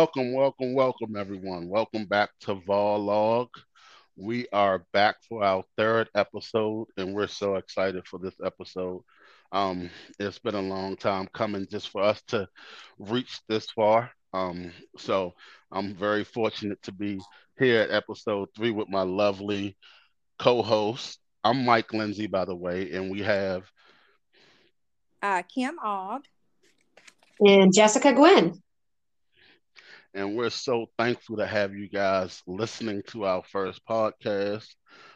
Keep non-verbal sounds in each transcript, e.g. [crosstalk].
Welcome, welcome, welcome, everyone. Welcome back to Vlog. We are back for our third episode, and we're so excited for this episode. Um, it's been a long time coming just for us to reach this far. Um, so I'm very fortunate to be here at episode three with my lovely co-host. I'm Mike Lindsay, by the way, and we have uh, Kim Ogg and Jessica Gwynn. And we're so thankful to have you guys listening to our first podcast.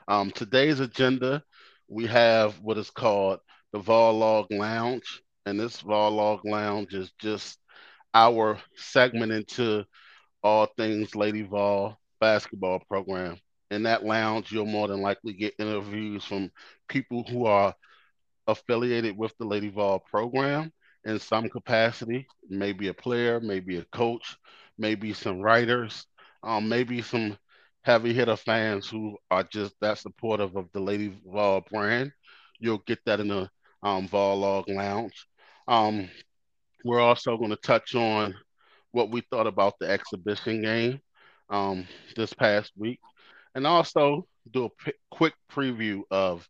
Um, today's agenda, we have what is called the Vol Log Lounge. And this Vol Log Lounge is just our segment into all things Lady Vol basketball program. In that lounge, you'll more than likely get interviews from people who are affiliated with the Lady Vol program in some capacity, maybe a player, maybe a coach, maybe some writers, um, maybe some heavy hitter fans who are just that supportive of the Lady Vol brand. You'll get that in the um, Vol Log Lounge. Um, we're also going to touch on what we thought about the exhibition game um, this past week, and also do a p- quick preview of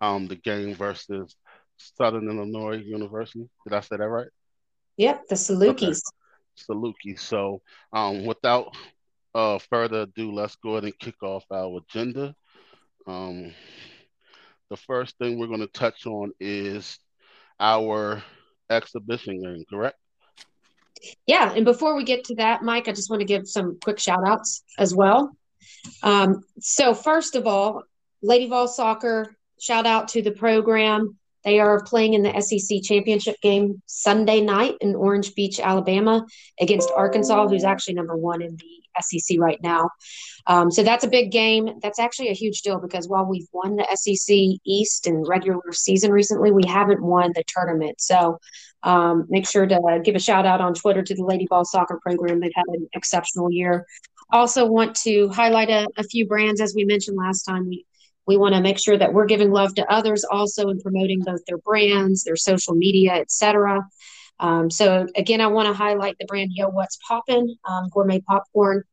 um, the game versus Southern Illinois University. Did I say that right? Yep, the Salukis. Okay. Saluki. So, um, without uh, further ado, let's go ahead and kick off our agenda. Um, the first thing we're going to touch on is our exhibition game, correct? Yeah, and before we get to that, Mike, I just want to give some quick shout outs as well. Um, so, first of all, Lady Vol Soccer, shout out to the program. They are playing in the SEC championship game Sunday night in Orange Beach, Alabama, against Arkansas, who's actually number one in the SEC right now. Um, so that's a big game. That's actually a huge deal because while we've won the SEC East in regular season recently, we haven't won the tournament. So um, make sure to give a shout out on Twitter to the Lady Vol Soccer program. They've had an exceptional year. Also, want to highlight a, a few brands as we mentioned last time. We we want to make sure that we're giving love to others also in promoting both their brands, their social media, etc. Um, so again, I want to highlight the brand Yo What's Poppin' um, gourmet popcorn.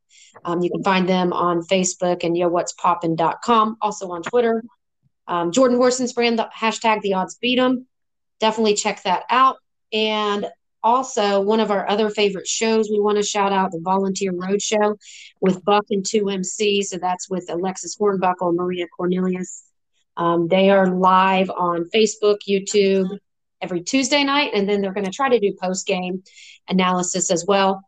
Um, you can find them on Facebook and yowhat'spoppin.com, also on Twitter. Um, Jordan Horston's brand, the hashtag the odds beat them. Definitely check that out. And also one of our other favorite shows we want to shout out the volunteer road show with buck and 2mc so that's with alexis hornbuckle and maria cornelius. Um, they are live on facebook youtube every tuesday night and then they're going to try to do post game analysis as well.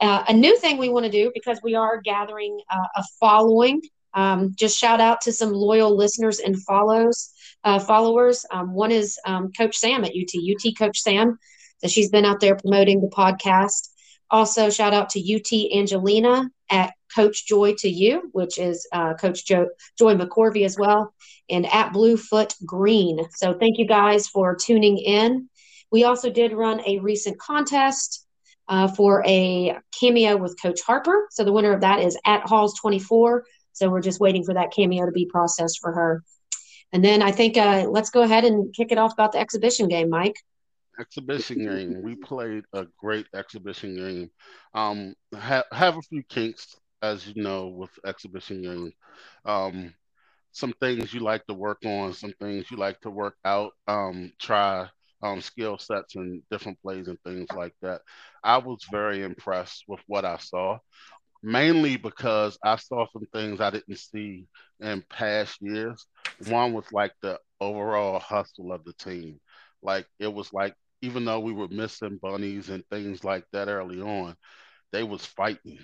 Uh, a new thing we want to do because we are gathering uh, a following um, just shout out to some loyal listeners and follows uh, followers. Um, one is um, coach sam at ut ut coach sam she's been out there promoting the podcast. Also, shout out to UT Angelina at Coach Joy to You, which is uh, Coach jo- Joy McCorvey as well, and at Bluefoot Green. So, thank you guys for tuning in. We also did run a recent contest uh, for a cameo with Coach Harper. So, the winner of that is at Halls 24. So, we're just waiting for that cameo to be processed for her. And then I think uh, let's go ahead and kick it off about the exhibition game, Mike exhibition [laughs] game. We played a great exhibition game. Um, ha- have a few kinks, as you know, with exhibition games. Um, some things you like to work on, some things you like to work out, um, try um, skill sets and different plays and things like that. I was very impressed with what I saw, mainly because I saw some things I didn't see in past years. One was like the overall hustle of the team. Like it was like even though we were missing bunnies and things like that early on, they was fighting.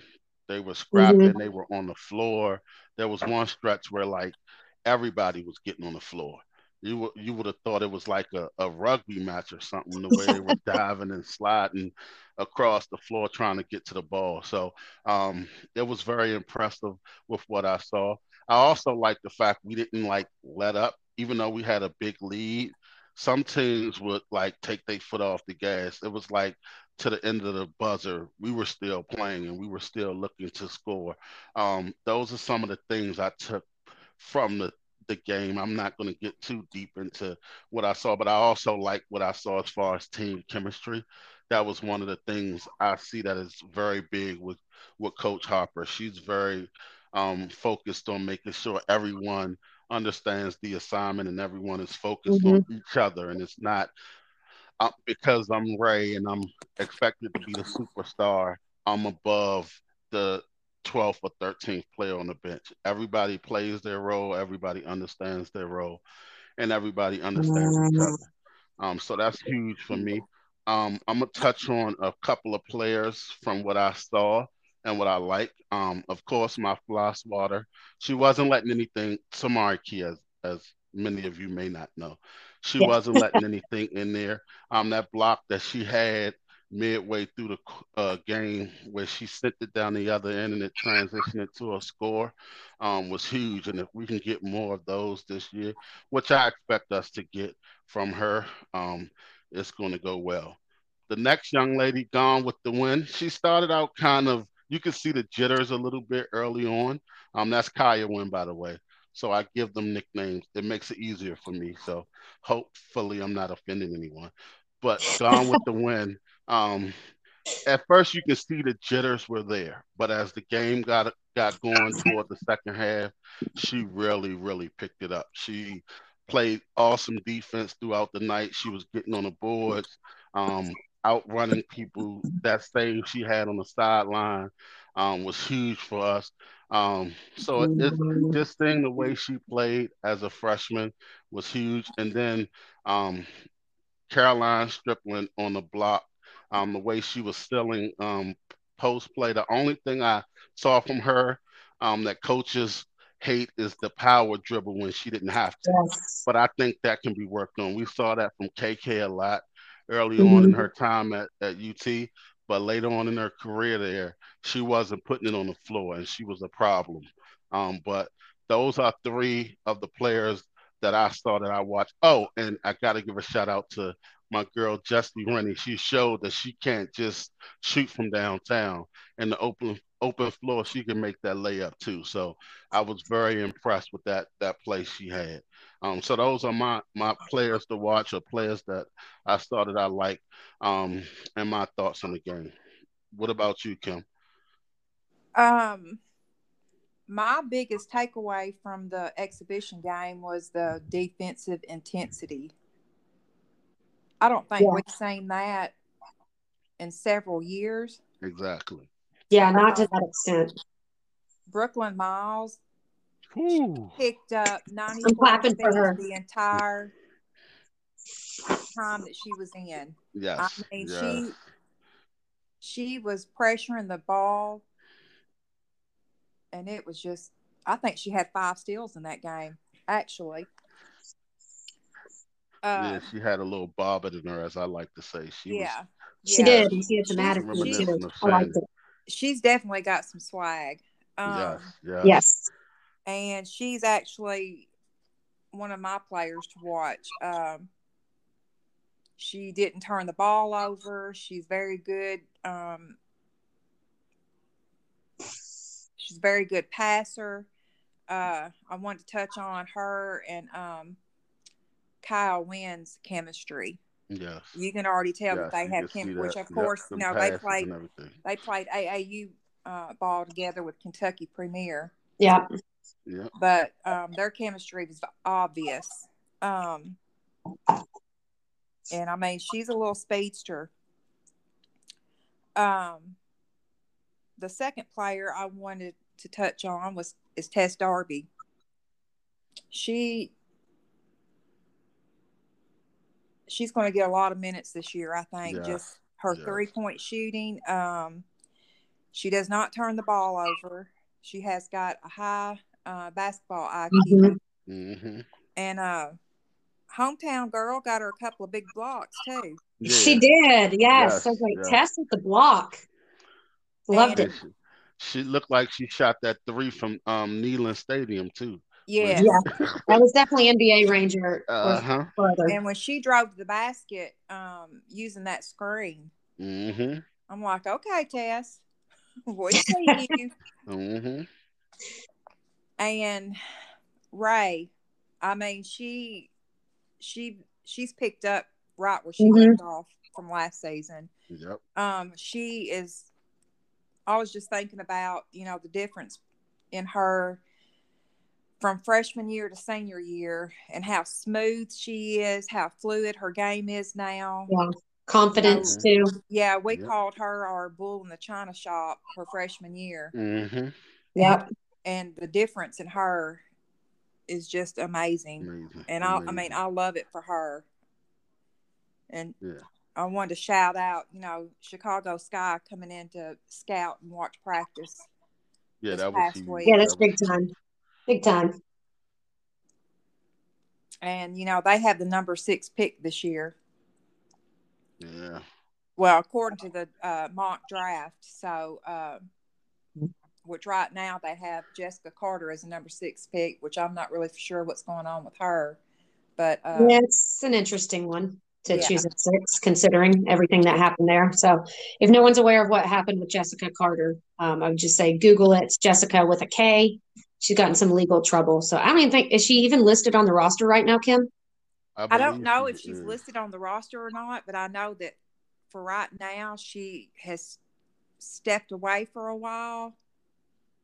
They were scrapping. Mm-hmm. They were on the floor. There was one stretch where like everybody was getting on the floor. You would you would have thought it was like a, a rugby match or something, the way they were [laughs] diving and sliding across the floor trying to get to the ball. So um, it was very impressive with what I saw. I also like the fact we didn't like let up, even though we had a big lead some teams would like take their foot off the gas. It was like to the end of the buzzer, we were still playing and we were still looking to score. Um, those are some of the things I took from the the game. I'm not going to get too deep into what I saw, but I also like what I saw as far as team chemistry. That was one of the things I see that is very big with with Coach Harper. She's very um, focused on making sure everyone understands the assignment and everyone is focused mm-hmm. on each other, and it's not uh, because I'm Rae and I'm expected to be the superstar. I'm above the 12th or 13th player on the bench. Everybody plays their role, everybody understands their role, and everybody understands each mm-hmm. other. Um, so that's huge for me. Um, I'm gonna touch on a couple of players from what I saw and what I like. Um, of course, my floss water. She wasn't letting anything. Tamari Key, as, as many of you may not know, she yeah. wasn't letting [laughs] anything in there. Um, that block that she had midway through the uh, game where she sent it down the other end and it transitioned into a score um, was huge. And if we can get more of those this year, which I expect us to get from her, um, it's going to go well. The next young lady gone with the win. She started out kind of, you can see the jitters a little bit early on. Um, that's Kaiya Wynn, by the way. So I give them nicknames. It makes it easier for me. So hopefully I'm not offending anyone. But gone with the win. Um, at first, you can see the jitters were there, but as the game got got going toward the second half, she really, really picked it up. She played awesome defense throughout the night. She was getting on the boards, um, outrunning people. That save she had on the sideline um, was huge for us. Um, so it, it, just seeing the way she played as a freshman was huge. And then um, Karoline Striplin on the block um, the way she was selling um, post play. The only thing I saw from her um, that coaches hate is the power dribble when she didn't have to. Yes. But I think that can be worked on. We saw that from KK a lot early mm-hmm. on in her time at, at UT, but later on in her career there, she wasn't putting it on the floor and she was a problem. Um, but those are three of the players that I saw that I watched. Oh, and I got to give a shout out to my girl Jessie Rennie, she showed that she can't just shoot from downtown and the open open floor. She can make that layup too. So I was very impressed with that that play she had. Um, so those are my my players to watch or players that I started I like um, and my thoughts on the game. What about you, Kim? Um, my biggest takeaway from the exhibition game was the defensive intensity I don't think yeah. we've seen that in several years. Exactly. Yeah, not to that extent. Brooklynn Miles Ooh. picked up 90 I'm clapping for her. the entire time that she was in. Yes. I mean, yes. she she was pressuring the ball, and it was just. I think she had five steals in that game, actually. Uh, yeah, she had a little bobbit in her, as I like to say. She yeah, was, she did. She had some attitude I liked it. She's definitely got some swag. Um, yes, yes, yes. And she's actually one of my players to watch. Um, she didn't turn the ball over. She's very good. Um, she's a very good passer. Uh, I want to touch on her and um, Kaiya Wynn's chemistry. Yes. You can already tell yes, that they have chemistry, which of course, you know, they played they played AAU uh, ball together with Kentucky Premier. Yeah. Yeah. But um, their chemistry was obvious. Um, and I mean, she's a little speedster. Um, the second player I wanted to touch on was is Tess Darby. She she's going to get a lot of minutes this year. I think yeah. just her yeah. three point shooting. Um, she does not turn the ball over. She has got a high uh, basketball IQ. Mm-hmm. Mm-hmm. And uh, hometown girl got her a couple of big blocks too. Yeah. She did, yes. yes so like yeah. tested the block. Loved and it. She, she, looked like she shot that three from um, Neyland Stadium too. Yeah. yeah. [laughs] That was definitely NBA Ranger. Uh-huh. And when she drove to the basket um, using that screen, mm-hmm. I'm like, okay, Tess, [laughs] we see you. mm-hmm. And Rae, I mean, she she she's picked up right where she Mhm. left off from last season. Yep. Um, she is. I was just thinking about you know the difference in her from freshman year to senior year and how smooth she is, how fluid her game is now. Yeah. Confidence too. Yeah, we Yep. called her our bull in the china shop her freshman year, Mm-hmm. Yep. And the difference in her is just amazing. Amazing. And I, I mean, I love it for her. And Yeah. I wanted to shout out, you know, Chicago Sky coming in to scout and watch practice. yeah, that was past huge. week. Yeah, that's That was- big time. Big time. And, you know, they have the number six pick this year. Yeah. Well, according to the uh, mock draft. So, uh, which right now they have Jessika Carter as a number six pick, which I'm not really sure what's going on with her. But uh, yeah, it's an interesting one to Yeah. choose at six, considering everything that happened there. So, if no one's aware of what happened with Jessika Carter, um, I would just say Google it. It's Jessica with a K. She's gotten some legal trouble. So, I don't even think is she even listed on the roster right now, Kim? I don't know she if she's is. listed on the roster or not, but I know that for right now she has stepped away for a while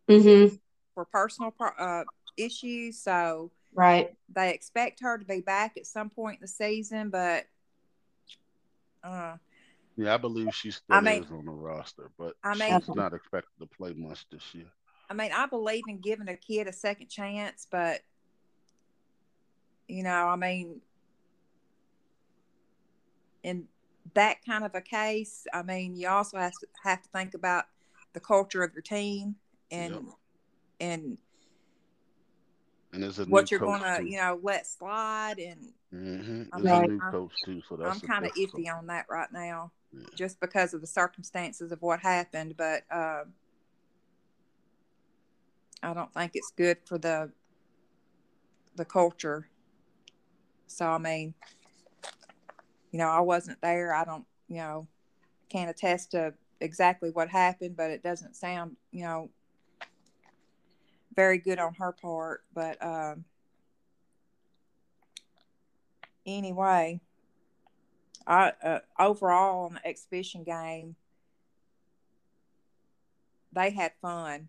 Mm-hmm. for personal uh, issues. So Right. they expect her to be back at some point in the season, but uh, Yeah, I believe she still I mean- is on the roster, but I mean- she's not expected to play much this year. I mean, I believe in giving a kid a second chance, but you know, I mean, in that kind of a case, I mean, you also have to have to think about the culture of your team and Yep. and And there's a what you're gonna, too. you know, let slide. And hmm I mean, I'm, too, so I'm kind of iffy on that right now, Yeah. just because of the circumstances of what happened. But uh, I don't think it's good for the the culture. So I mean, you know, I wasn't there. I don't, you know, can't attest to exactly what happened, but it doesn't sound, you know, very good on her part. But um, anyway, I uh, overall on the exhibition game, they had fun.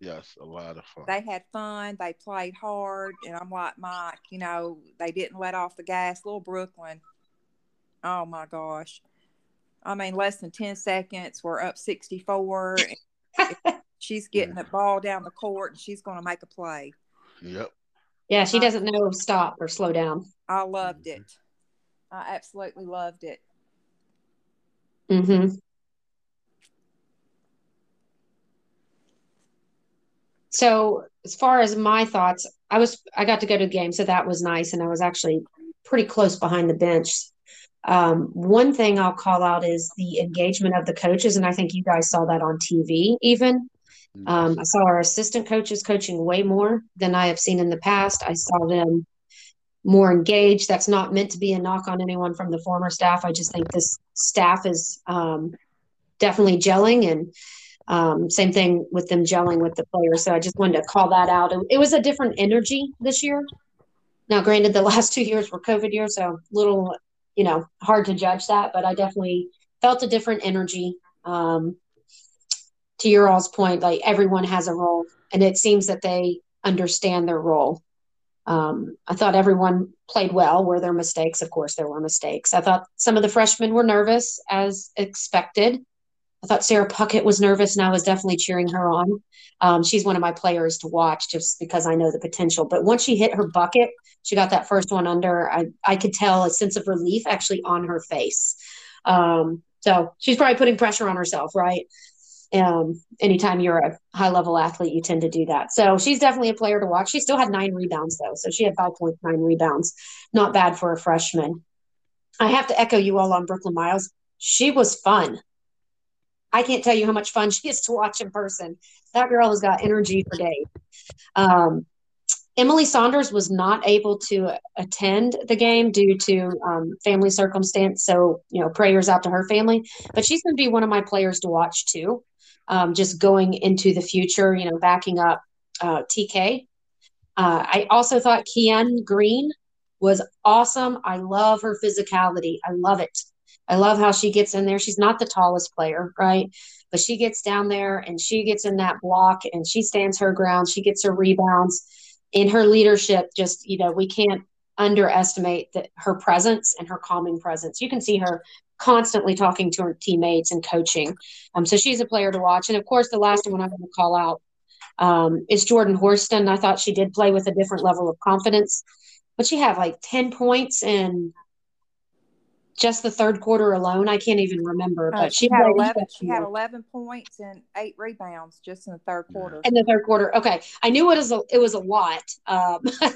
Yes, a lot of fun. They had fun. They played hard, and I'm like Mike. You know, they didn't let off the gas. Little Brooklynn. Oh my gosh. I mean, less than ten seconds. We're up sixty-four. [laughs] and she's getting the ball down the court, and she's going to make a play. Yep. Yeah, she doesn't know stop or slow down. I loved it. I absolutely loved it. Mm-hmm. So as far as my thoughts, I was I got to go to the game, so that was nice, and I was actually pretty close behind the bench. Um, one thing I'll call out is the engagement of the coaches, and I think you guys saw that on TV. Even um, I saw our assistant coaches coaching way more than I have seen in the past. I saw them more engaged. That's not meant to be a knock on anyone from the former staff. I just think this staff is um, definitely gelling, and um, same thing with them gelling with the players. So I just wanted to call that out. It, it was a different energy this year. Now, granted, the [laughs] last two years were COVID years, so a little, you know, hard to judge that, but I definitely felt a different energy. Um, to your all's point, like everyone has a role, and it seems that they understand their role. Um, I thought everyone played well. Were there mistakes? Of course, there were mistakes. I thought some of the freshmen were nervous, as expected. I thought Sara Puckett was nervous, and I was definitely cheering her on. Um, she's one of my players to watch just because I know the potential. But once she hit her bucket, she got that first one under. I, I could tell a sense of relief actually on her face. Um, so she's probably putting pressure on herself, right? Um, anytime you're a high level athlete, you tend to do that. So she's definitely a player to watch. She still had nine rebounds though, so she had 5.9 rebounds. Not bad for a freshman. I have to echo you all on Brooklynn Miles. She was fun. I can't tell you how much fun [laughs] she is to watch in person. That girl has got energy for days. Um, Emily Saunders was not able to attend the game due to um, family circumstance. So, you know, prayers out to her family. But she's going to be one of my players to watch too. Um, just going into the future, you know, backing up uh, TK. Uh, I also thought Keyen Green was awesome. I love her physicality. I love it. I love how she gets in there. She's not the tallest player, right? But she gets down there and she gets in that block and she stands her ground. She gets her rebounds. In her leadership, just, you know, we can't underestimate that her presence and her calming presence. You can see her constantly talking to her teammates and coaching. Um, so she's a player to watch. And of course, the last one I'm going to call out um, is Jordan Horston. I thought she did play with a different level of confidence, but she had like 10 points in just the third quarter alone. I can't even remember, uh, but she, she had eleven. She had eleven points and eight rebounds just in the third quarter. In the third quarter, okay. I knew it was a it was a lot. Um, [laughs]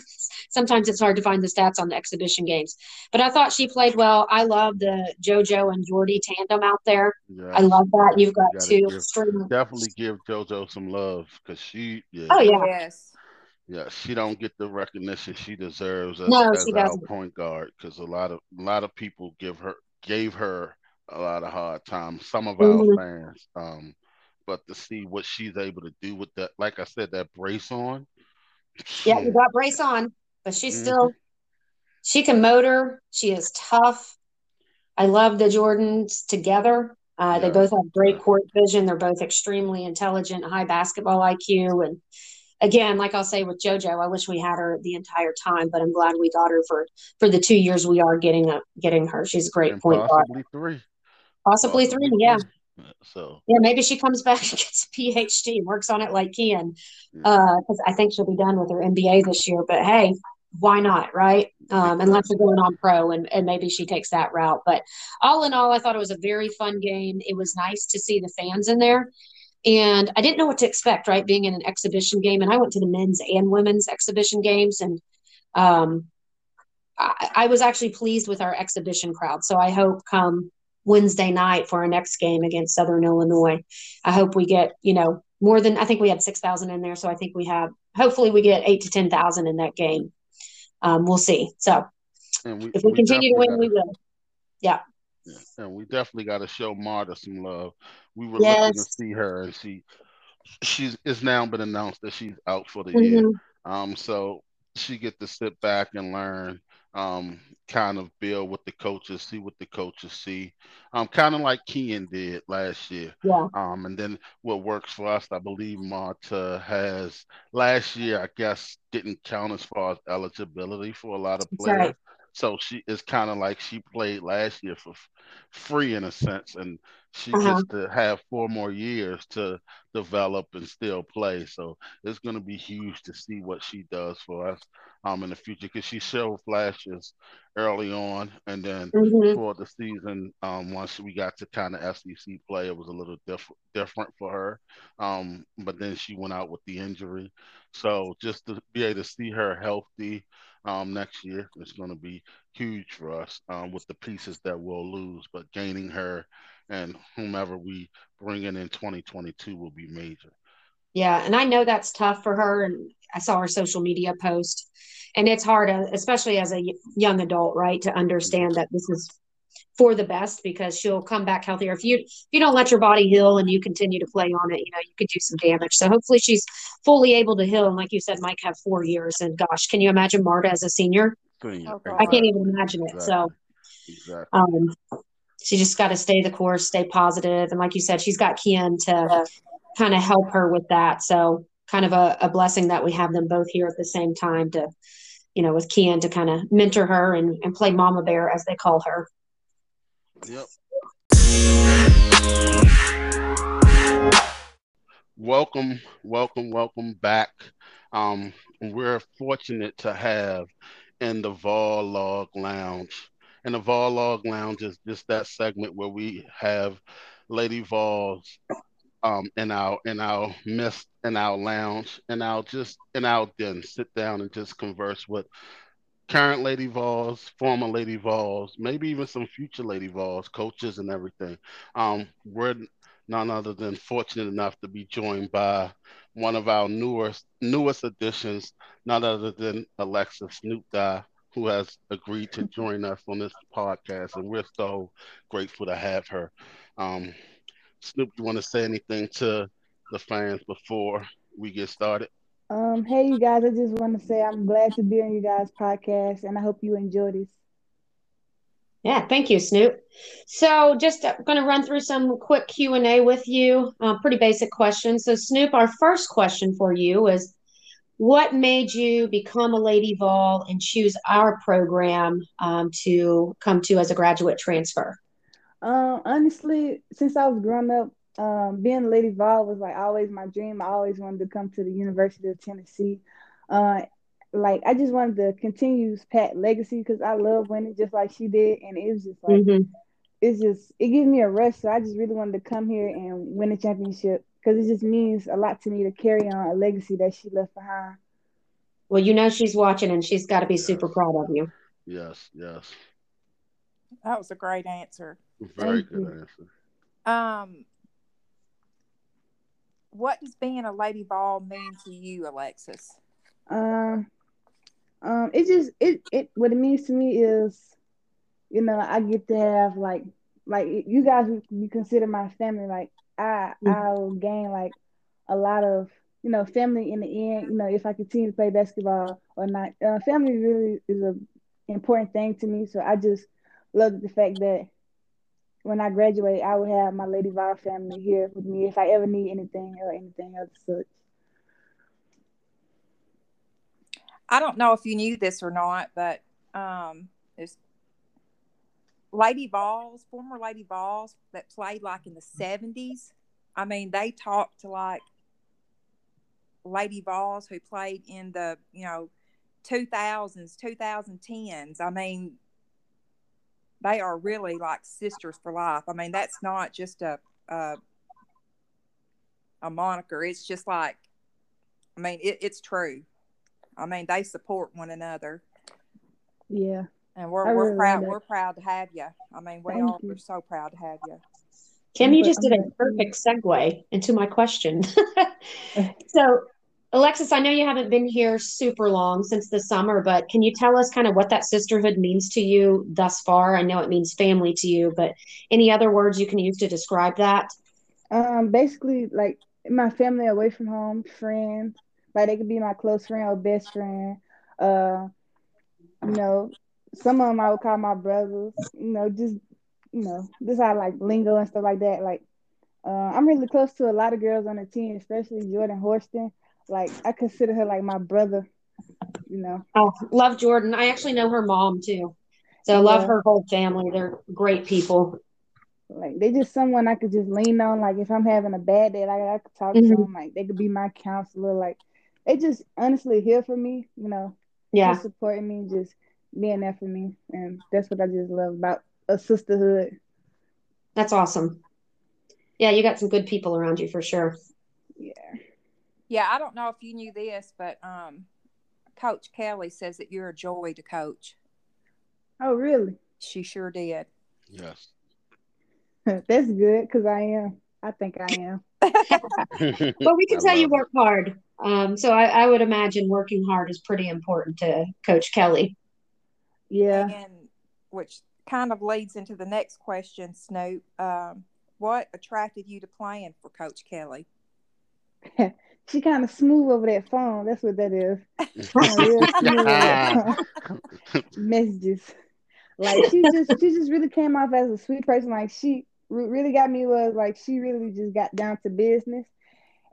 sometimes it's hard to find the stats on the exhibition games, but I thought she played well. I love the JoJo and Jordy tandem out there. I love that. You've got you two. definitely give JoJo some love because she. Yeah. Oh yeah. Yes. Yeah, she don't get the recognition she deserves as, no, as our point guard because a lot of a lot of people give her gave her a lot of hard time. Some of mm-hmm. our fans, um, but to see what she's able to do with that, like I said, that brace on. Yeah, you got brace on, but she's mm-hmm. still she can motor. She is tough. I love the Jordans together. Uh, yeah. They both have great court vision. They're both extremely intelligent, high basketball IQ, and again, like I'll say with JoJo, I wish we had her the entire time, but I'm glad we got her for for the two years we are getting a, getting her. She's a great and point possibly guard. Three. Possibly, possibly three. Yeah. So yeah, maybe she comes [laughs] back and gets a PhD works on it like Keyen, because uh, I think she'll be done with her MBA this year. But hey, why not, right? Um, unless we're going on pro, and, and maybe she takes that route. But all in all, I thought it was a very fun game. It was nice to see the fans in there and I didn't know what to expect, right? Being in an exhibition game, and I went to the men's and women's exhibition games, and um, I, I, was actually pleased with our exhibition crowd. So I hope come Wednesday night for our next game against Southern Illinois, I hope we get you know more than I think we had six thousand in there, so I think we have hopefully we get eight to ten thousand in that game. Um, we'll see. So we, if we, we continue to win, we will. Yeah. Yeah, and we definitely got to show Marta some love. We were yes. looking to see her, and she she's it's now been announced that she's out for the mm-hmm. year. Um, so she get to sit back and learn, um, kind of build with the coaches, see what the coaches see, um, kind of like Keyen did last year. Yeah. Um, and then what works for us, I believe Marta has last year, I guess, didn't count as far as eligibility for a lot of players. Right. So she is kind of like she played last year for free in a sense, and she uh-huh. gets to have four more years to develop and still play. So it's going to be huge to see what she does for us um in the future because she showed flashes early on, and then mm-hmm. for the season, um once we got to kind of SEC play, it was a little different different for her. Um, but then she went out with the injury, so just to be able to see her healthy um, next year. It's going to be huge for us um, with the pieces that we'll lose, but gaining her and whomever we bring in in 2022 will be major. Yeah, and I know that's tough for her. And I saw her social media post, and it's hard, uh, especially as a young adult, right, to understand that this is for the best because she'll come back healthier. If you if you don't let your body heal and you continue to play on it, you know you could do some damage. So hopefully she's fully able to heal. And like you said, Mike have four years. And gosh, can you imagine Marta as a senior? Oh, I can't even imagine it. So, exactly. um, she just got to stay the course, stay positive, and like you said, she's got Keyen to kind of help her with that. So kind of a, a blessing that we have them both here at the same time to, you know, with Keyen to kind of mentor her and, and play mama bear as they call her. Yep. Welcome, welcome, welcome back. Um, we're fortunate to have in the Vol Log Lounge. And the Vol Log Lounge is just that segment where we have Lady Vols um, in our in our midst in our lounge and I'll just in our den sit down and just converse with current Lady Vols, former Lady Vols, maybe even some future Lady Vols, coaches and everything. Um, we're none other than fortunate enough to be joined by one of our newest newest additions, none other than Alexus Snoop Dogg, who has agreed to join us on this podcast, and we're so grateful to have her. Um, Snoop, do you want to say anything to the fans before we get started? Um, hey, you guys, I just want to say I'm glad to be on you guys' podcast and I hope you enjoy this. Yeah, thank you, Snoop. So, just uh, going to run through some quick Q and A with you. Uh, pretty basic questions. So, Snoop, our first question for you is, what made you become a Lady Vol and choose our program um, to come to as a graduate transfer? Um, honestly, since I was growing up, um, being a Lady Vol was like always my dream. I always wanted to come to the University of Tennessee. Uh, like I just wanted to continue Pat legacy because I love winning just like she did, and it was just like mm-hmm. it's just it gives me a rush. So I just really wanted to come here and win a championship because it just means a lot to me to carry on a legacy that she left behind. Well, you know she's watching, and she's got to be yes. super proud of you. Yes, yes. That was a great answer. Very Thank good you. answer. Um, what does being a Lady Vol mean to you, Alexus? Um, um, it just it it what it means to me is, you know, I get to have like like you guys you consider my family like I mm-hmm. I'll gain like a lot of you know family in the end. You know, if I continue to play basketball or not, uh, family really is a important thing to me. So I just love the fact that when I graduate, I will have my Lady Vol family here with me if I ever need anything or anything else such. I don't know if you knew this or not, but um, it's Lady Vols, former Lady Vols that played like in the 70s. I mean, they talked to like Lady Vols who played in the, you know, 2000s, 2010s. I mean, they are really like sisters for life. I mean, that's not just a a, a moniker. It's just like, I mean, it, it's true. I mean, they support one another. Yeah. And we're I we're really proud. We're proud to have you. I mean, we Thank all you. are so proud to have you. Kim, you just did a perfect segue into my question. [laughs] [laughs] so, Alexus, I know you haven't been here super long since the summer, but can you tell us kind of what that sisterhood means to you thus far? I know it means family to you, but any other words you can use to describe that? Um, basically, like my family away from home, friends, like they could be my close friend or best friend. Uh, you know, some of them I would call my brothers. You know, just you know, this how like lingo and stuff like that. Like, uh, I'm really close to a lot of girls on the team, especially Jordan Horston like I consider her like my brother, you know. Oh, love Jordan. I actually know her mom too. So I yeah. love her whole family. They're great people. Like they just someone I could just lean on. Like if I'm having a bad day, like I could talk mm-hmm. to them. Like they could be my counselor. Like they just honestly here for me, you know. Yeah. Just supporting me, just being there for me. And that's what I just love about a sisterhood. That's awesome. Yeah, you got some good people around you for sure. Yeah. Yeah, I don't know if you knew this, but um, Coach Kellie says that you're a joy to coach. Oh, really? She sure did. Yes. [laughs] That's good because I am. I think I am. [laughs] [laughs] well, we can I tell you work hard. Um, so I, I, would imagine working hard is pretty important to Coach Kellie. Yeah. And which kind of leads into the next question, Snoop. Um, what attracted you to playing for Coach Kellie? [laughs] she kind of smooth over that phone. That's what that is. [laughs] [laughs] Messages. Like she just she just really came off as a sweet person. Like she really got me was like she really just got down to business.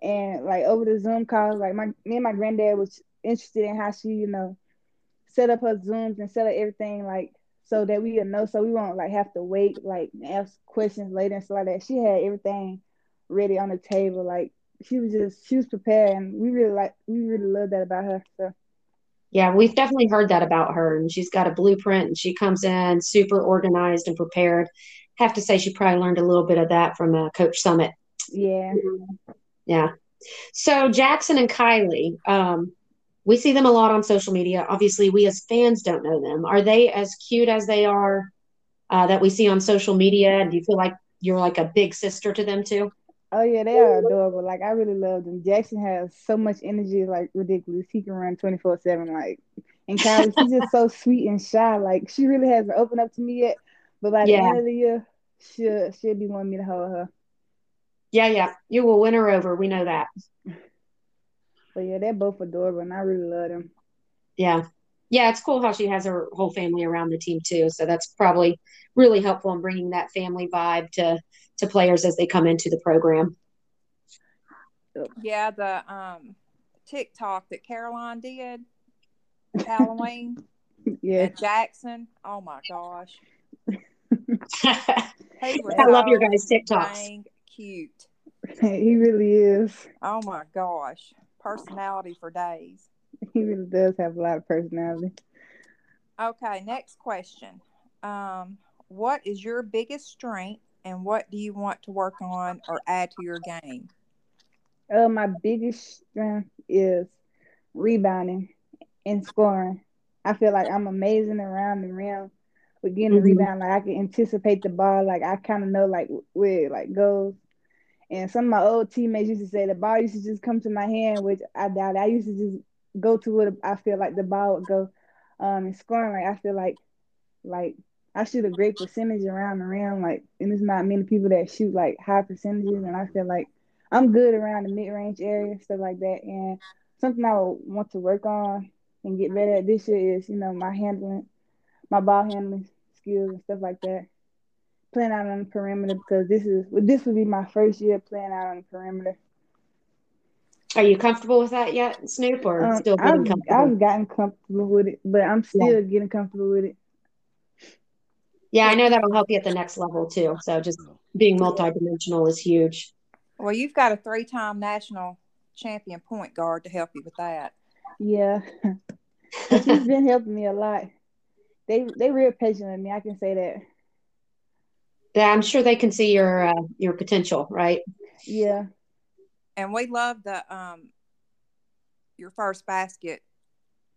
And like over the Zoom calls, like my me and my granddad was interested in how she, you know, set up her Zooms and set up everything like so that we know so we won't like have to wait, like ask questions later and stuff like that. She had everything ready on the table, like she was just she was prepared, and we really like we really love that about her. So. Yeah, we've definitely heard that about her, and she's got a blueprint, and she comes in super organized and prepared. Have to say, she probably learned a little bit of that from uh, Coach Summitt. Yeah, yeah. So Jackson and Kylie, um, we see them a lot on social media. Obviously, we as fans don't know them. Are they as cute as they are uh, that we see on social media? And Do you feel like you're like a big sister to them too? Oh yeah, they are adorable. Like I really love them. Jackson has so much energy, like ridiculous. He can run twenty four seven. Like, and Kylie, she's just so sweet and shy. Like she really hasn't opened up to me yet, but by yeah. the end of the year, she'll she'll be wanting me to hold her. Yeah, yeah, you will win her over. We know that. But yeah, they're both adorable, and I really love them. Yeah. Yeah, it's cool how she has her whole family around the team too. So that's probably really helpful in bringing that family vibe to to players as they come into the program. Yeah, the um TikTok that Karoline did Halloween [laughs] Yeah, at Jackson. Oh my gosh. [laughs] He I love your guys' TikToks. Dang cute. [laughs] he really is. Oh my gosh. Personality for days. [laughs] He really does have a lot of personality. Okay, next question. Um, what is your biggest strength and what do you want to work on or add to your game? Uh, my biggest strength is rebounding and scoring. I feel like I'm amazing around the rim with getting the Mhm. rebound. Like I can anticipate the ball. Like I kind of know like where it like goes. And some of my old teammates used to say the ball used to just come to my hand, which I doubt. I used to just go to where I feel like the ball would go. Um, and scoring, like I feel like, like I shoot a great percentage around the rim. Like, and there's not many people that shoot like high percentages, and I feel like I'm good around the mid range area, stuff like that. And something I would want to work on and get better at this year is, you know, my handling, my ball handling skills and stuff like that. Playing out on the perimeter because this is this would be my first year playing out on the perimeter. Are you comfortable with that yet, Snoop, or Um, still getting I've, comfortable? I've gotten comfortable with it, but I'm still getting comfortable with it. yeah, I know that'll help you at the next level too. So just being multidimensional is huge. Well, you've got a three time national champion point guard to help you with that. Yeah, [laughs] she's been helping me a lot. They they real patient with me. I can say that. Yeah, I'm sure they can see your uh, your potential, right? Yeah, And we love the um your first basket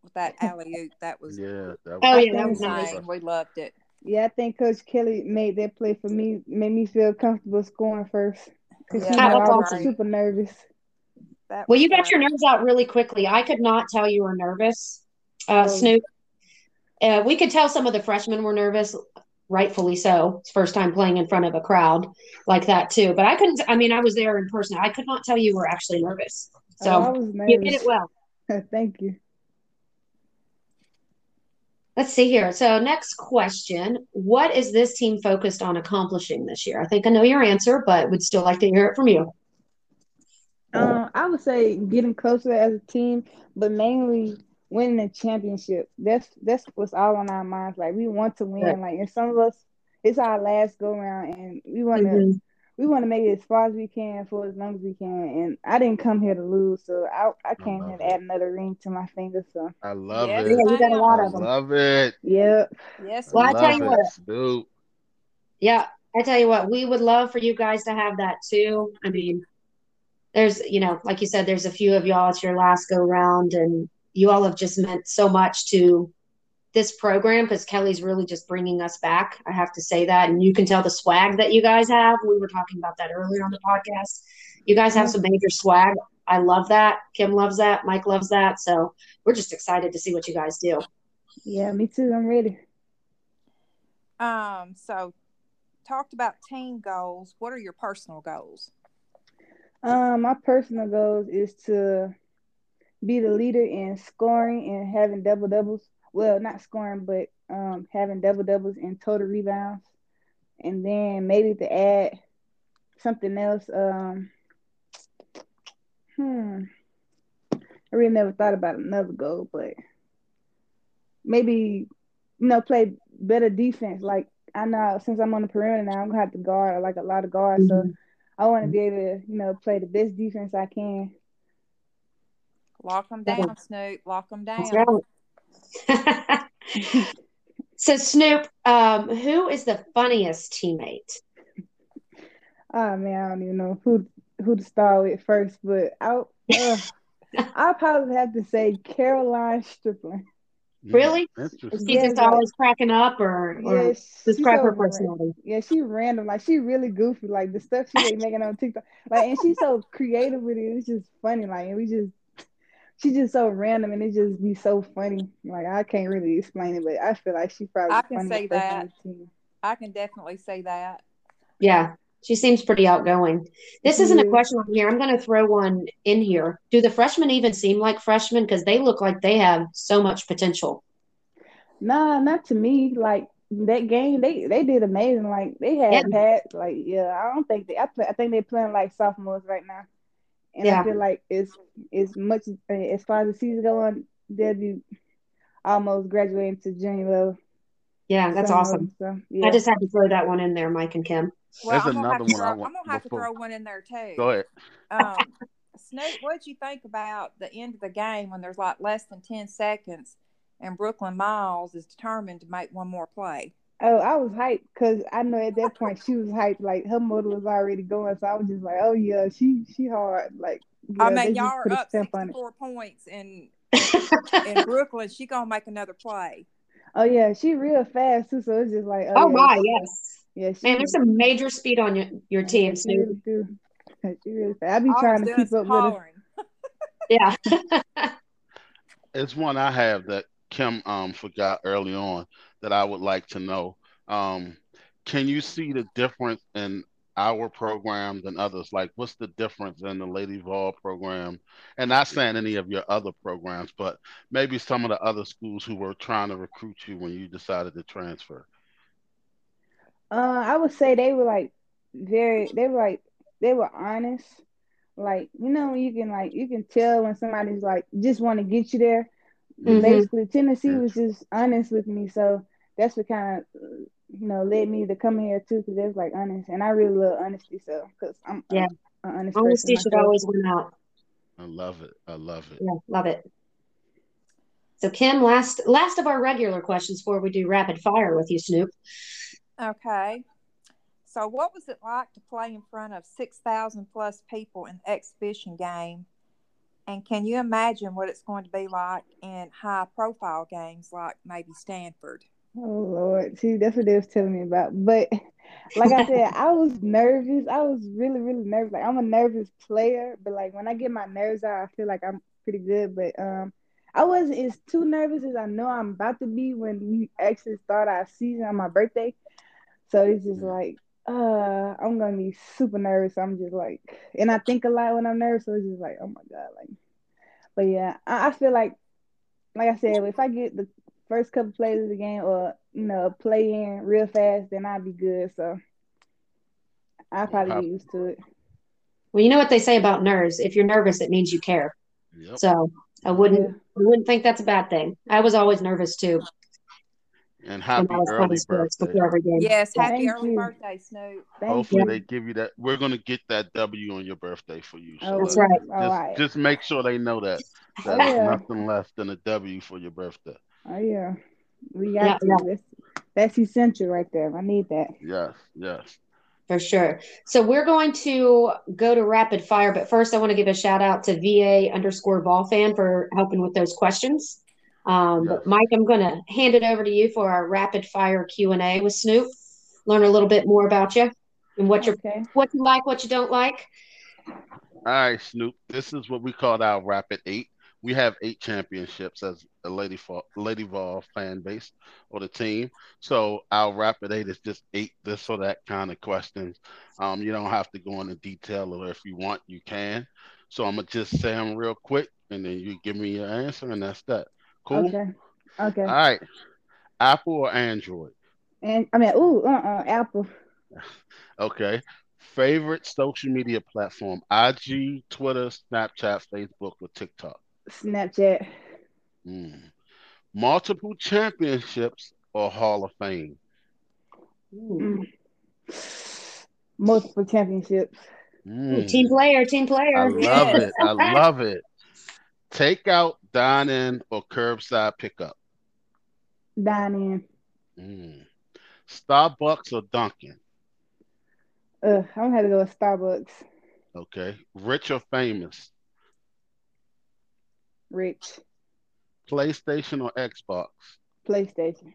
with that [laughs] alley oop. That was Yeah. That Oh, was yeah, that was nice. insane. We loved it. yeah. I think Coach Kellie made that play for me, made me feel comfortable scoring first. Cause Yeah, she that know I was awesome. super nervous. That Well, you got great. your nerves out really quickly. I could not tell you were nervous, uh, Oh. Snoop. Uh, we could tell some of the freshmen were nervous, rightfully so. It's first time playing in front of a crowd like that too. But I couldn't. I mean, I was there in person. I could not tell you were actually nervous. oh, So was you did it well. [laughs] Thank you. Let's see here. So, next question. What is this team focused on accomplishing this year? I think I know your answer, but would still like to hear it from you. Um, I would say getting closer as a team, but mainly winning a championship. That's that's what's all on our minds. Like we want to win. Right. Like and some of us, it's our last go round, and we want to Mhm. we want to make it as far as we can for as long as we can. And I didn't come here to lose, so I I came here to add another ring to my finger. So I love Yes, it. Yeah, you got a lot I of them. love it. yep. Yes, Well, I we tell you do. what. it, Snoop. Yeah, I tell you what, we would love for you guys to have that too. I mean, there's, you know, like you said, there's a few of y'all, it's your last go round, and you all have just meant so much to this program because Kellie's really just bringing us back. I have to say that. And you can tell the swag that you guys have. We were talking about that earlier on the podcast. You guys have some major swag. I love that. Kim loves that. Mike loves that. So we're just excited to see what you guys do. Yeah, me too. I'm ready. Um, so talked about team goals. What are your personal goals? Um, my personal goals is to be the leader in scoring and having double doubles. Well, not scoring, but um, having double doubles and total rebounds, and then maybe to add something else. Um, hmm, I really never thought about another goal, but maybe you know play better defense. Like I know since I'm on the perimeter now, I'm gonna have to guard like a lot of guards, so I want to be able to you know play the best defense I can. Lock them Yeah. down, Snoop. Lock them down. That's right. [laughs] so Snoop, um, who is the funniest teammate? Oh man, I don't even know who who to start with first, but I uh, [laughs] I'll probably have to say Caroline Strickland. Really? She's Yeah, just like- always cracking up, or, or Yeah, describe so her ra- personality? Yeah, she random. Like she really goofy. Like the stuff she be making on TikTok. Like and she's so creative with it. It's just funny. Like and we just she's just so random and it just be so funny. Like I can't really explain it, but I feel like she probably I can funniest say that. on the team. I can definitely say that. Yeah, She seems pretty outgoing. This isn't a Yeah. question on here. I'm going to throw one in here. Do the freshmen even seem like freshmen? Because they look like they have so much potential. Nah, not to me. Like that game, they they did amazing. Like they had Yeah. Pat. Like yeah, I don't think they. I, play, I think they're playing like sophomores right now, and Yeah. I feel like it's as much as far as the season going, they'll be almost graduating to junior level. Yeah, that's Some of awesome. So yeah, I just had to throw that one in there, Mike and Kim. Well, There's I'm gonna have another to one I throw, want I'm gonna have before- to throw one in there too. Go ahead. Um, Snoop, what did you think about the end of the game when there's like less than ten seconds and Brooklynn Miles is determined to make one more play? Oh, I was hyped because I know at that point she was hyped. Like her motor was already going, so I was just like, "Oh yeah, she she hard." Like I yeah, they mean, y'all are up stamp on it. 64 points in [laughs] in Brooklynn. She gonna make another play. Oh yeah, she real fast too. So it's just like, oh, Oh yeah, my, she- yes. yeah, she, Man, there's some major speed on your, your yeah, team, She Snoop. really do. [laughs] She really fast. I be All trying to keep is up with her. [laughs] Yeah. It's one I have that Kim um forgot early on that I would like to know. Um, can you see the difference in our program than others? Like, what's the difference in the Lady Vol program? And not saying any of your other programs, but maybe some of the other schools who were trying to recruit you when you decided to transfer. Uh, I would say they were like very. They were like they were honest. Like you know, you can like you can tell when somebody's like just want to get you there. Mhm. Basically, Tennessee was just honest with me, so that's what kind of you know led me to come here too, because it's like honest, and I really love honesty. So, because I'm Yeah. an honest Honesty person should myself. always win out. I love it. I love it. Yeah, love it. So Kim, last last of our regular questions before we do rapid fire with you, Snoop. Okay. So, what was it like to play in front of 6,000 plus people in the exhibition game? And can you imagine what it's going to be like in high profile games like maybe Stanford? Oh Lord, see, that's what they was telling me about. But like I said, [laughs] I was nervous. I was really, really nervous. Like I'm a nervous player, but like when I get my nerves out, I feel like I'm pretty good. But um, I wasn't as too nervous as I know I'm about to be when we actually start our season on my birthday. So it's just like, uh, I'm gonna be super nervous. I'm just like, and I think a lot when I'm nervous. So it's just like, oh my god, like. But yeah, I, I feel like, like I said, if I get the first couple plays of the game or you know play in real fast, then I'd be good. So I'll probably get used to it. Well, you know what they say about nerves. If you're nervous, it means you care. Yep. So I wouldn't Yeah. I wouldn't think that's a bad thing. I was always nervous too And happy I early birthday. every game. Yes, happy Thank early you. birthday, Snoop. Thank Hopefully you. they give you that. We're gonna get that W on your birthday for you. So Oh, That's right. All Just, right. just make sure they know that. There's yeah. nothing less than a W for your birthday. Oh yeah. We Yeah, got to. yeah. That's, that's essential right there. I need that. Yes, yes. For sure. So we're going to go to rapid fire, but first I want to give a shout out to VA underscore ball fan for helping with those questions. Um, Yes. But Mike, I'm going to hand it over to you for our rapid fire Q and A with Snoop. Learn a little bit more about you and what you Okay. what you like, what you don't like. All right, Snoop. This is what we call our Rapid Eight. We have eight championships as a Lady Vol, Lady Vol fan base or the team. So our Rapid Eight is just eight this or that kind of questions. Um, you don't have to go into detail, or if you want, you can. So I'm gonna just say them real quick, and then you give me your answer, and that's that. Cool. Okay. Okay. All right. Apple or Android? and I mean, ooh, uh, uh Apple, [laughs] Okay. Favorite social media platform: IG, Twitter, Snapchat, Facebook, or TikTok. Snapchat, Hmm. Multiple championships or Hall of Fame? Mm. multiple championships. Hmm. Team player, team player. I love it. I [laughs] love it. Takeout, dine in, or curbside pickup? Dine in. Hmm. Starbucks or Dunkin'? Uh, I'm gonna have to go with Starbucks. Okay. Rich or famous? Rich. PlayStation or Xbox? PlayStation.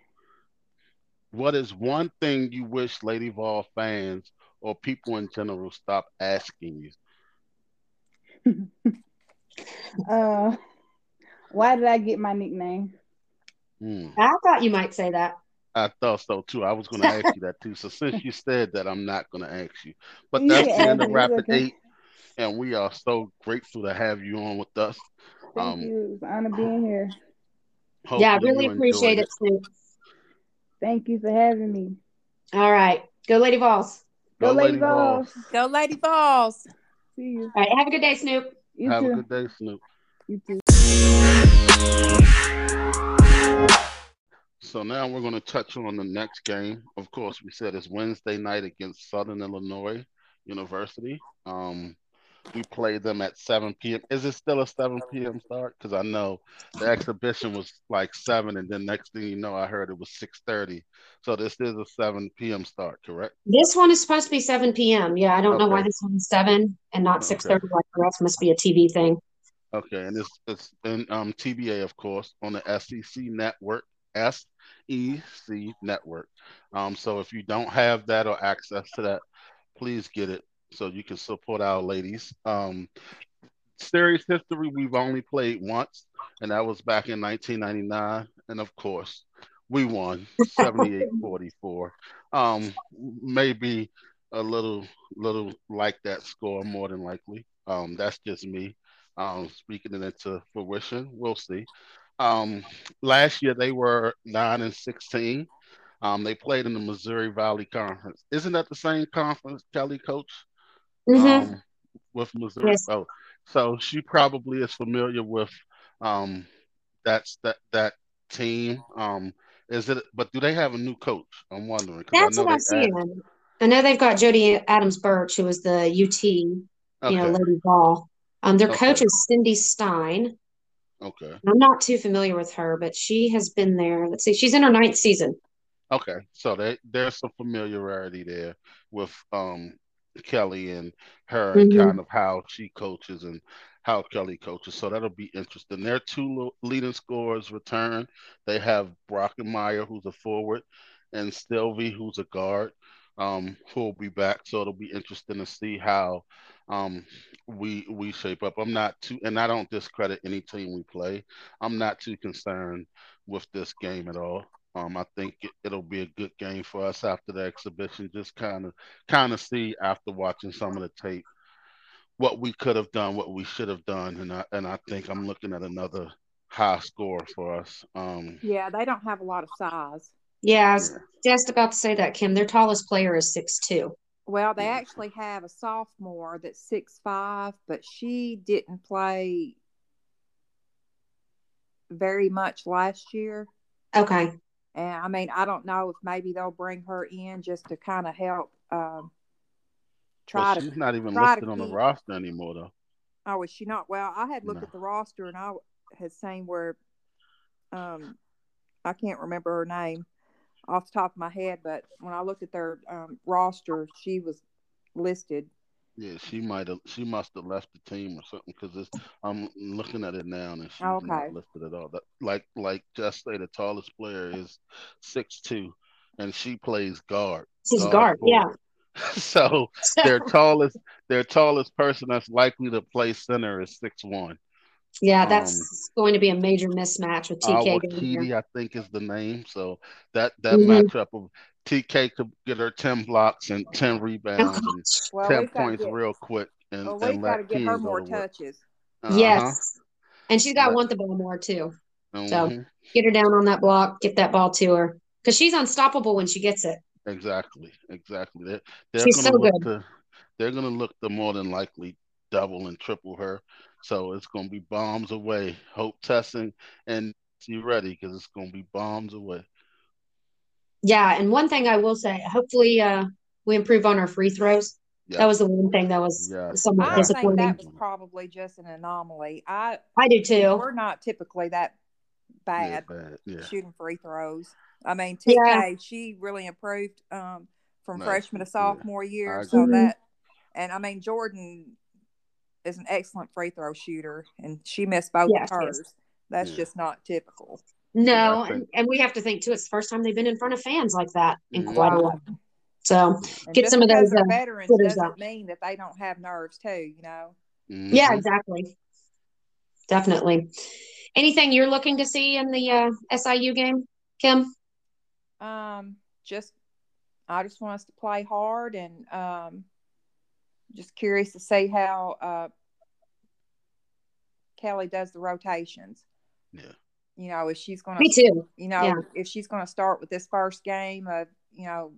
What is one thing you wish Lady Vol fans or people in general stop asking you? [laughs] Uh, why did I get my nickname? Hmm. I thought you might say that. I thought so too. I was going [laughs] to ask you that too. So since you said that, I'm not going to ask you. But that's can the end of Rapid okay. Eight, and we are so grateful to have you on with us. Thank Um, you. It's an honor being here. Yeah, I really appreciate enjoyed it, Snoop. Thank you for having me. All right. Go Lady Vols. Go, Go Lady Lady Vols. Vols. Go Lady Vols. See you. All right. Have a good day, Snoop. You too. Have too. a good day, Snoop. You too. So now we're going to touch on the next game. Of course, we said it's Wednesday night against Southern Illinois University. Um, we played them at 7 p.m. Is it still a 7 p.m. start? Because I know the exhibition was like 7, and then next thing you know, I heard it was 6:30. So this is a 7 p.m. start, correct? This one is supposed to be 7 p.m. Yeah, I don't know why Okay. this one's 7 and not Okay. 6.30 like the rest. Must be a TV thing. Okay, and it's it's in um TBA, of course, on the SEC network, SEC network. Um, so if you don't have that or access to that, please get it so you can support our ladies. Um, series history, we've only played once, and that was back in 1999, and of course, we won 78-44. Um, maybe a little little like that score more than likely. Um, that's just me. Um, speaking it into fruition, we'll see. Um, last year they were nine and sixteen. Um, they played in the Missouri Valley Conference. Isn't that the same conference, Kellie, coach? Hmm Um, with Missouri. Yes. Oh, so she probably is familiar with um that's that that team. Um, is it? But do they have a new coach? I'm wondering. That's I know what I'm they added- seeing. I know they've got Jody Adams Birch, who was the UT, you know, Lady Vol. Um, their coach is Cindy Stein. Okay. I'm not too familiar with her, but she has been there. Let's see, she's in her ninth season. Okay, so they, there's some familiarity there with um Kellie and her and Mhm. kind of how she coaches and how Kellie coaches. So that'll be interesting. Their two leading scorers return. They have Brockenmeyer, who's a forward, and Silvey, who's a guard, um, who will be back. So it'll be interesting to see how um we we shape up. I'm not too, and I don't discredit any team we play. I'm not too concerned with this game at all. Um, I think it, it'll be a good game for us after the exhibition. Just kind of, kind of see after watching some of the tape what we could have done, what we should have done, and I and I think I'm looking at another high score for us. Um, Yeah, they don't have a lot of size. Yeah, I was Yeah. just about to say that, Kim. Their tallest player is six two. Well, they Yeah. actually have a sophomore that's six five, but she didn't play very much last year. Okay. And I mean, I don't know if maybe they'll bring her in just to kind of help um, try to. she's not even to listed on the roster anymore, though. Oh, is she not? Well, I had looked No. at the roster and I had seen where, um, I can't remember her name off the top of my head, but when I looked at their um, roster, she was listed. Yeah, she might have. She must have left the team or something because I'm looking at it now and she's Okay. not listed at all. That, like like just say the tallest player is six two, and she plays guard. She's a guard, yeah. [laughs] so their tallest their tallest person that's likely to play center is six one. yeah, that's going to be a major mismatch with TK. Our going there. Kitty, I think, is the name. So that that Mhm. matchup of TK could get her ten blocks and ten rebounds and [laughs] Well, ten we've got to points get, real quick, and, well, and we've got to let get her more touches. Uh-huh. Yes. And she's got to want the ball more too. So Mhm. get her down on that block, get that ball to her. Because she's unstoppable when she gets it. Exactly, exactly. They're, they're She's gonna so look good. to they're gonna look to more than likely double and triple her. So it's gonna be bombs away. Hope testing and be ready because it's gonna be bombs away. Yeah, and one thing I will say, hopefully uh we improve on our free throws. Yeah. That was the one thing that was Yes. somewhat I Yes. think disappointing. that was probably just an anomaly. I I do too. we're not typically that Yeah, bad bad. Yeah. shooting free throws. I mean, Yeah. TK, she really improved um, from Nice. freshman to Yeah. sophomore year. So that, and I mean, Jordan is an excellent free throw shooter, and she missed both Yeah, of she is. hers. That's Yeah. just not typical. No, and, and we have to think too, it's the first time they've been in front of fans like that in quite a while. So And Get some of those, uh, veterans doesn't up. mean that they don't have nerves too. You know. yeah, Mhm. exactly. Definitely. Anything you're looking to see in the uh, SIU game, Kim? Um, just I just want us to play hard and um, just curious to see how uh, Kellie does the rotations. Yeah. You know, if she's going Me to, too. you know, Yeah. if she's going to start with this first game of, you know,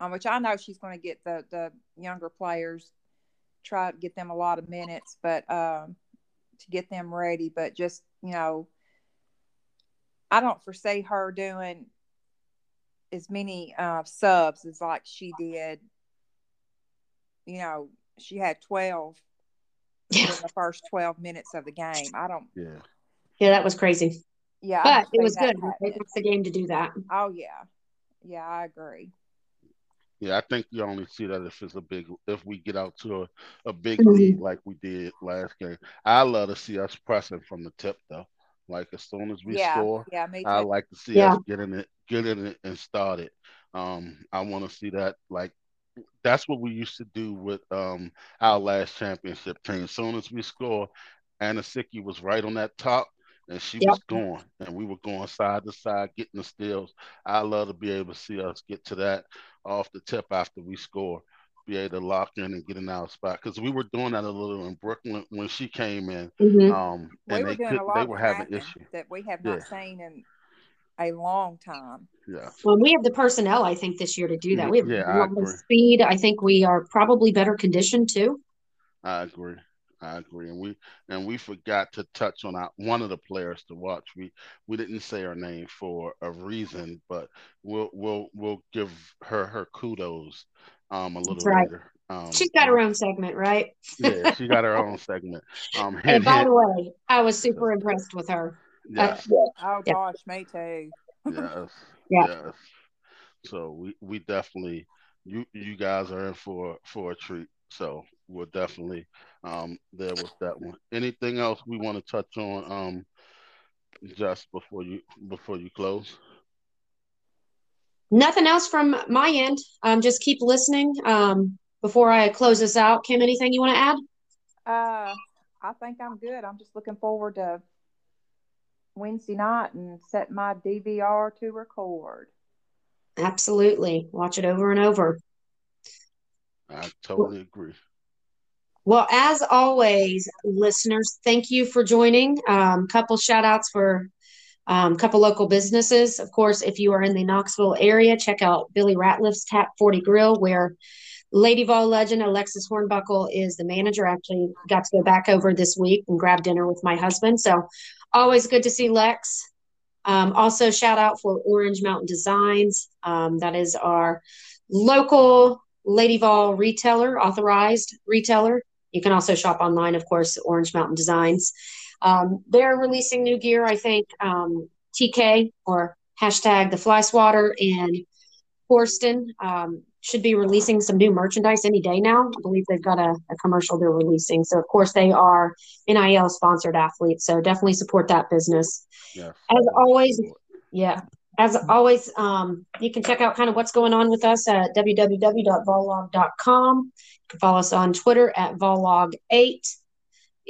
on which I know she's going to get the the younger players, try to get them a lot of minutes, but um, to get them ready. But just you know, I don't foresee her doing as many uh, subs as like she did. You know, she had twelve in the first twelve minutes of the game. I don't. Yeah. Yeah, that was crazy. Yeah, But it was good. happening. It's the game to do that. Oh yeah, yeah, I agree. Yeah, I think you only see that if it's a big, if we get out to a, a big Mhm. lead like we did last game. I love to see us pressing from the tip though. Like as soon as we yeah, score, yeah, me too. I like to see Yeah. us getting it, getting it and start it. Um, I want to see that like that's what we used to do with um our last championship team. As soon as we score, Anosike was right on that top and she Yep. was going and we were going side to side getting the steals. I love to be able to see us get to that off the tip after we score. Be able to lock in and get in our spot because we were doing that a little in Brooklynn when she came in, Mhm. um, we and were they doing could a lot they were having issues that we have not Yeah. seen in a long time. Yeah, Well, we have the personnel, I think, this year to do that. We have Yeah, a I lot of agree. speed. I think we are probably better conditioned too. I agree. I agree, and we and we forgot to touch on our, one of the players to watch. We we didn't say her name for a reason, but we'll we'll we'll give her her kudos um a little right. later. Um, She's got her own segment, right? yeah, she got her [laughs] own segment. Um, And hint, by hint. the way, I was super impressed with her. Uh, Yes, Oh Yeah. gosh, me too. yes, [laughs] Yeah. yes. So we we definitely you you guys are in for for a treat. So we're definitely um there with that one. Anything else we want to touch on um just before you before you close? Nothing else from my end. Um, just keep listening. Um, before I close this out, Kim, anything you want to add? Uh, I think I'm good. I'm just looking forward to Wednesday night and set my DVR to record. Absolutely. Watch it over and over. I totally agree. Well, as always, listeners, thank you for joining. Um, couple shout outs for um, couple local businesses. Of course, if you are in the Knoxville area, check out Billy Ratliff's Tap 40 Grill, where Lady Vol legend Alexis Hornbuckle is the manager. Actually, got to go back over this week and grab dinner with my husband. So, always good to see Lex. Um, also, shout out for Orange Mountain Designs. Um, that is our local Lady Vol retailer, authorized retailer. You can also shop online, of course, Orange Mountain Designs. Um, they're releasing new gear, I think, um, TK or hashtag the Fly Swatter and Horston um, should be releasing some new merchandise any day now. I believe they've got a, a commercial they're releasing. So, of course, they are NIL sponsored athletes. So, definitely support that business. Yes. As always, yeah. As always, um, you can check out kind of what's going on with us at www.vollog.com. You can follow us on Twitter at vollog8.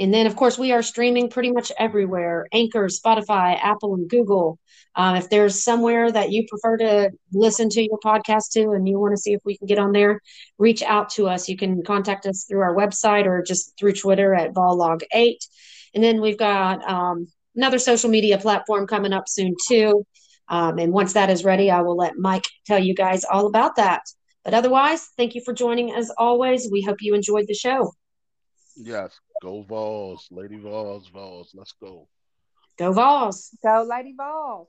And then, of course, we are streaming pretty much everywhere Anchor, Spotify, Apple, and Google. Uh, if there's somewhere that you prefer to listen to your podcast to and you want to see if we can get on there, reach out to us. You can contact us through our website or just through Twitter at vollog8. And then we've got um, another social media platform coming up soon, too. Um, and once that is ready, I will let Mike tell you guys all about that. But otherwise, thank you for joining as always. We hope you enjoyed the show. Yes. Go Vols. Lady Vols, Vols. Let's go. Go Vols. Go Lady Vols.